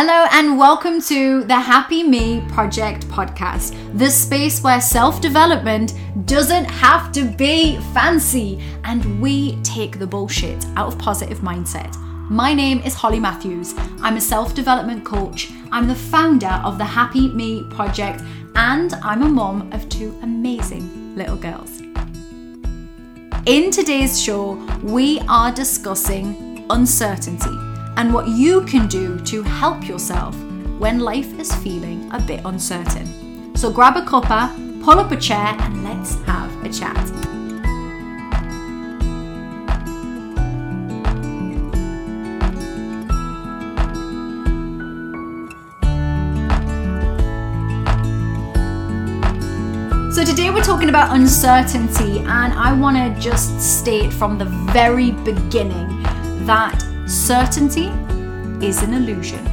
Hello, and welcome to the Happy Me Project podcast, the space where self development doesn't have to be fancy and we take the bullshit out of positive mindset. My name is Holly Matthews. I'm a self development coach. I'm the founder of the Happy Me Project, and I'm a mom of two amazing little girls. In today's show, we are discussing uncertainty and what you can do to help yourself when life is feeling a bit uncertain. So grab a cuppa, pull up a chair, and let's have a chat. So, today we're talking about uncertainty, and I want to just state from the very beginning that Certainty is an illusion.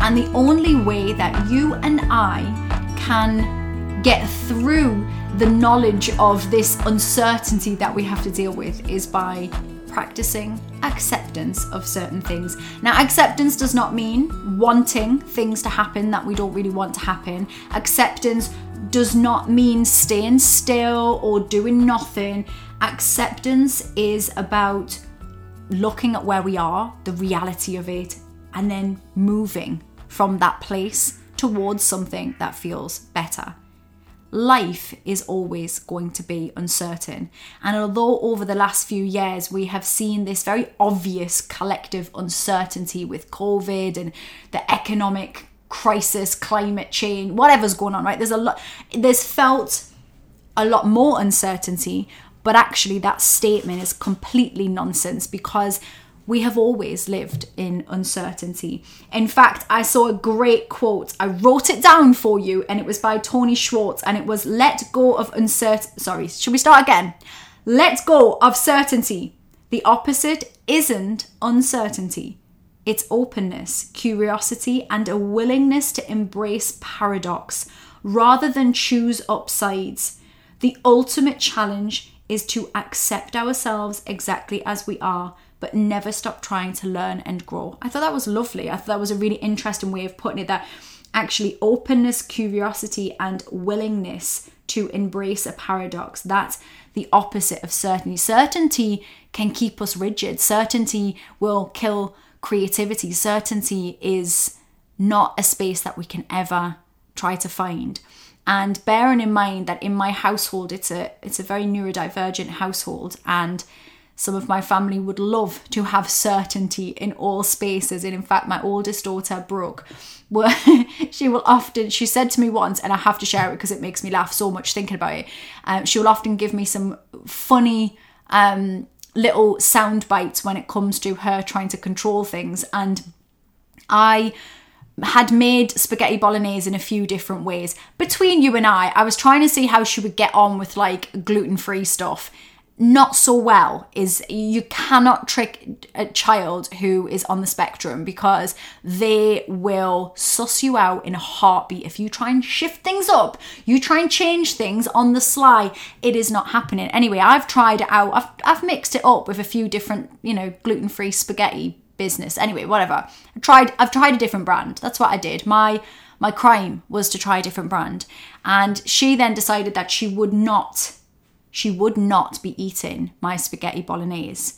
And the only way that you and I can get through the knowledge of this uncertainty that we have to deal with is by practicing acceptance of certain things. Now, acceptance does not mean wanting things to happen that we don't really want to happen. Acceptance does not mean staying still or doing nothing. Acceptance is about looking at where we are, the reality of it, and then moving from that place towards something that feels better. Life is always going to be uncertain. And although over the last few years we have seen this very obvious collective uncertainty with COVID and the economic crisis, climate change, whatever's going on, right? There's a lot, there's felt a lot more uncertainty, but actually, that statement is completely nonsense because we have always lived in uncertainty. In fact, I saw a great quote. I wrote it down for you, and it was by Tony Schwartz, and it was Let go of uncertainty. Sorry, should we start again? Let go of certainty. The opposite isn't uncertainty. It's openness, curiosity, and a willingness to embrace paradox rather than choose upsides. The ultimate challenge is to accept ourselves exactly as we are, but never stop trying to learn and grow. I thought that was lovely. I thought that was a really interesting way of putting it that actually openness, curiosity, and willingness to embrace a paradox. That's the opposite of certainty. Certainty can keep us rigid, certainty will kill creativity. Certainty is not a space that we can ever try to find and bearing in mind that in my household it's a it's a very neurodivergent household and some of my family would love to have certainty in all spaces and in fact my oldest daughter brooke she will often she said to me once and i have to share it because it makes me laugh so much thinking about it um, she will often give me some funny um, little sound bites when it comes to her trying to control things. And i had made spaghetti bolognese in a few different ways. Between you and I, I was trying to see how she would get on with like gluten free stuff. Not so well is you cannot trick a child who is on the spectrum because they will suss you out in a heartbeat. If you try and shift things up, you try and change things on the sly, it is not happening. Anyway, I've tried it out. I've, I've mixed it up with a few different, you know, gluten free spaghetti business. Anyway, whatever. I tried I've tried a different brand. That's what I did. My my crime was to try a different brand. And she then decided that she would not she would not be eating my spaghetti bolognese.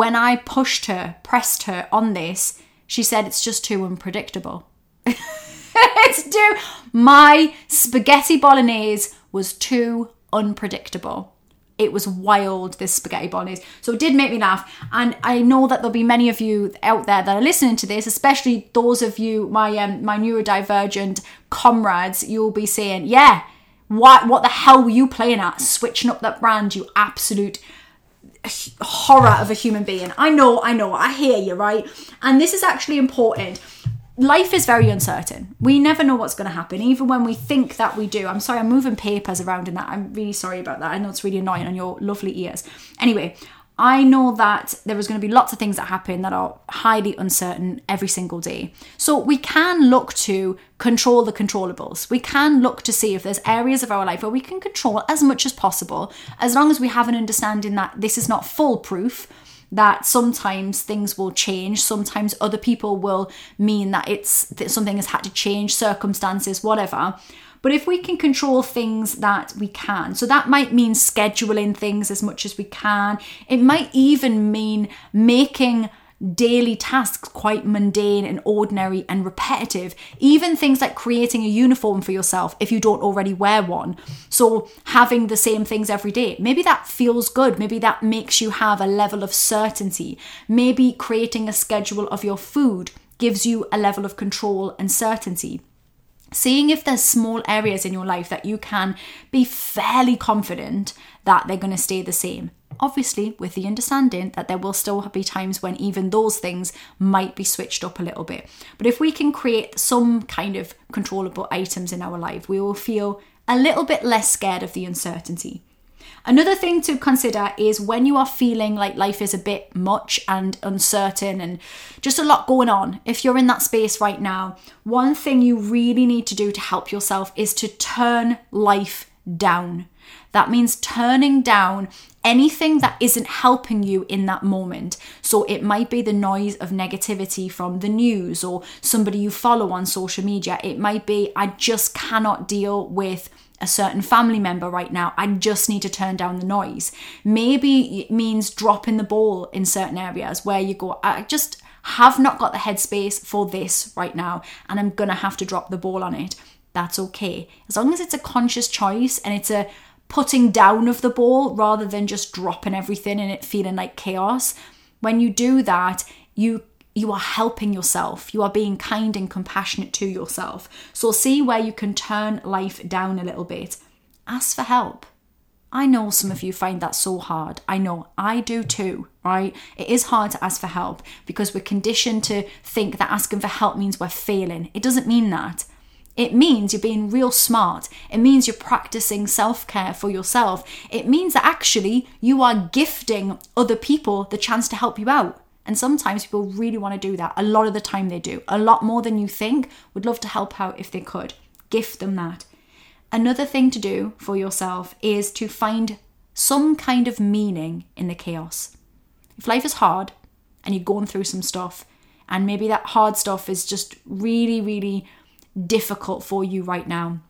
When I pushed her, pressed her on this, she said it's just too unpredictable. it's too my spaghetti bolognese was too unpredictable it was wild this spaghetti bolognese. So it did make me laugh. And i know that there'll be many of you out there that are listening to this especially those of you my um, my neurodivergent comrades you'll be saying yeah what what the hell were you playing at switching up that brand you absolute horror of a human being? I know i know i hear you right? And this is actually important life is very uncertain. We never know what's going to happen, even when we think that we do. I'm sorry, I'm moving papers around in that. I'm really sorry about that. I know it's really annoying on your lovely ears. Anyway, I know that there is going to be lots of things that happen that are highly uncertain every single day. So we can look to control the controllables. We can look to see if there's areas of our life where we can control as much as possible, as long as we have an understanding that this is not foolproof that sometimes things will change. Sometimes other people will mean that it's that something has had to change, circumstances, whatever. But if we can control things that we can, so that might mean scheduling things as much as we can. It might even mean making daily tasks quite mundane and ordinary and repetitive. Even things like creating a uniform for yourself if you don't already wear one. So, having the same things every day, maybe that feels good. Maybe that makes you have a level of certainty. Maybe creating a schedule of your food gives you a level of control and certainty seeing if there's small areas in your life that you can be fairly confident that they're going to stay the same. Obviously, with the understanding that there will still be times when even those things might be switched up a little bit. But if we can create some kind of controllable items in our life, we will feel a little bit less scared of the uncertainty. Another thing to consider is when you are feeling like life is a bit much and uncertain and just a lot going on. If you're in that space right now, one thing you really need to do to help yourself is to turn life down. That means turning down anything that isn't helping you in that moment. So it might be the noise of negativity from the news or somebody you follow on social media. It might be, I just cannot deal with a certain family member right now. I just need to turn down the noise. Maybe it means dropping the ball in certain areas where you go, I just have not got the headspace for this right now, and I'm gonna have to drop the ball on it. That's okay. As long as it's a conscious choice and it's a putting down of the ball rather than just dropping everything and it feeling like chaos. When you do that, you you are helping yourself. You are being kind and compassionate to yourself. So see where you can turn life down a little bit. Ask for help. I know some of you find that so hard. I know I do too, right? It is hard to ask for help because we're conditioned to think that asking for help means we're failing. It doesn't mean that. It means you're being real smart. It means you're practicing self care for yourself. It means that actually you are gifting other people the chance to help you out. And sometimes people really want to do that. A lot of the time they do. A lot more than you think. Would love to help out if they could. Gift them that. Another thing to do for yourself is to find some kind of meaning in the chaos. If life is hard and you're going through some stuff, and maybe that hard stuff is just really, really difficult for you right now,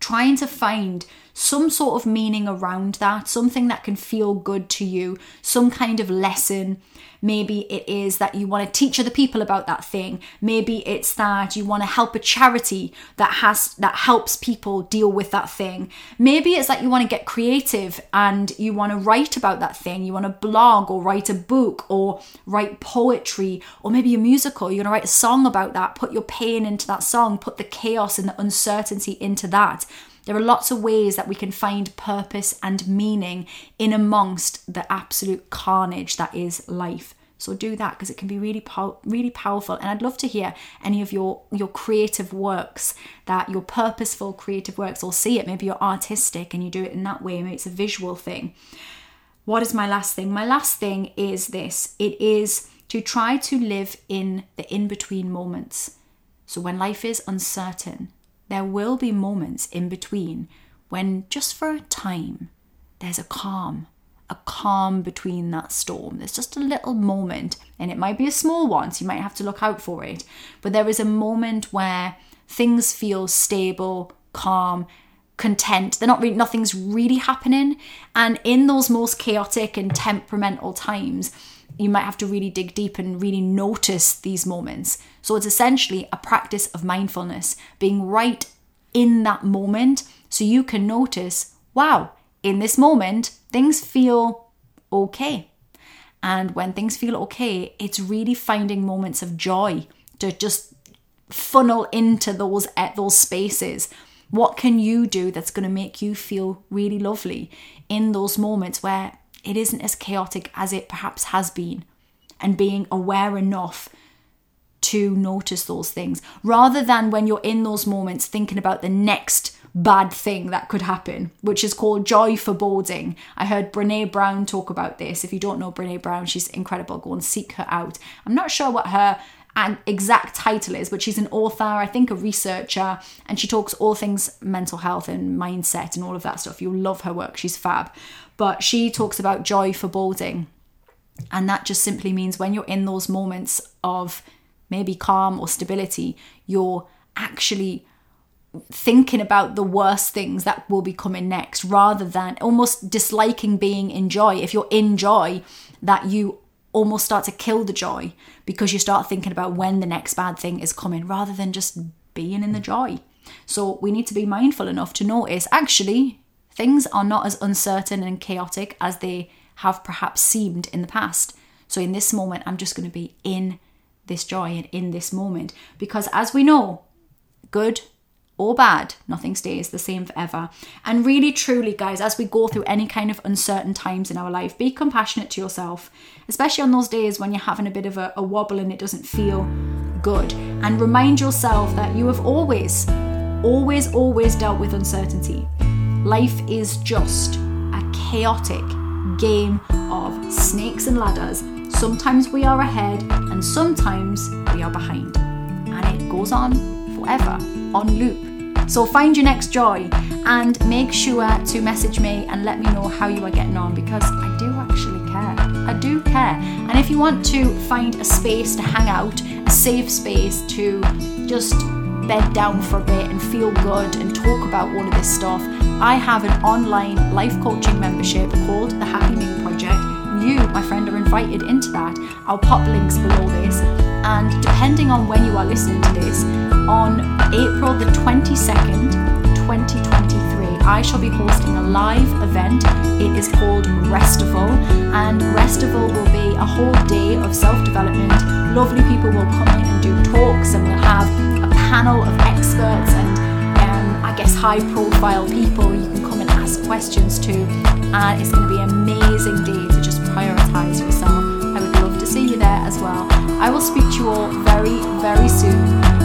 trying to find some sort of meaning around that, something that can feel good to you, some kind of lesson. Maybe it is that you want to teach other people about that thing. Maybe it's that you want to help a charity that has that helps people deal with that thing. Maybe it's that you want to get creative and you want to write about that thing. You want to blog or write a book or write poetry or maybe a musical. You're going to write a song about that, put your pain into that song, put the chaos and the uncertainty into that. There are lots of ways that we can find purpose and meaning in amongst the absolute carnage that is life. So do that because it can be really pow- really powerful. And I'd love to hear any of your your creative works that your purposeful creative works or see it. Maybe you're artistic and you do it in that way. Maybe it's a visual thing. What is my last thing? My last thing is this. It is to try to live in the in between moments. So when life is uncertain, there will be moments in between when, just for a time, there's a calm, a calm between that storm. There's just a little moment, and it might be a small one, so you might have to look out for it. But there is a moment where things feel stable, calm, content. They're not really, nothing's really happening. And in those most chaotic and temperamental times, you might have to really dig deep and really notice these moments. So it's essentially a practice of mindfulness, being right in that moment so you can notice, wow, in this moment, things feel okay. And when things feel okay, it's really finding moments of joy to just funnel into those at eh, those spaces. What can you do that's going to make you feel really lovely in those moments where it isn't as chaotic as it perhaps has been, and being aware enough to notice those things rather than when you're in those moments thinking about the next bad thing that could happen, which is called joy foreboding. I heard Brene Brown talk about this. If you don't know Brene Brown, she's incredible. Go and seek her out. I'm not sure what her exact title is, but she's an author, I think a researcher, and she talks all things mental health and mindset and all of that stuff. You'll love her work. She's fab but she talks about joy for foreboding. And that just simply means when you're in those moments of maybe calm or stability, you're actually thinking about the worst things that will be coming next rather than almost disliking being in joy. If you're in joy, that you almost start to kill the joy because you start thinking about when the next bad thing is coming rather than just being in the joy. So we need to be mindful enough to notice actually things are not as uncertain and chaotic as they have perhaps seemed in the past. So in this moment, I'm just going to be in this joy and in this moment because as we know, good or bad, nothing stays the same forever. And really, truly, guys, as we go through any kind of uncertain times in our life, be compassionate to yourself, especially on those days when you're having a bit of a, a wobble and it doesn't feel good. And remind yourself that you have always, always, always dealt with uncertainty. Life is just a chaotic game of snakes and ladders. Sometimes we are ahead and sometimes we are behind. And it goes on forever on loop. So find your next joy and make sure to message me and let me know how you are getting on because I do actually care. I do care. And if you want to find a space to hang out, a safe space to just bed down for a bit and feel good and talk about all of this stuff, I have an online life coaching membership called the Happy Me Project. You, my friend, are invited into that. I'll pop links below this. And depending on when you are listening to this, on April the 22nd, 2023, I shall be hosting a live event. It is called Restival, and Restival will be a whole day of self development. Lovely people will come in and do talks, and we'll have a panel of experts and um, I guess high profile people you can come and ask questions to. And it's going to be an amazing day to just prioritize yourself. As well. I will speak to you all very, very soon.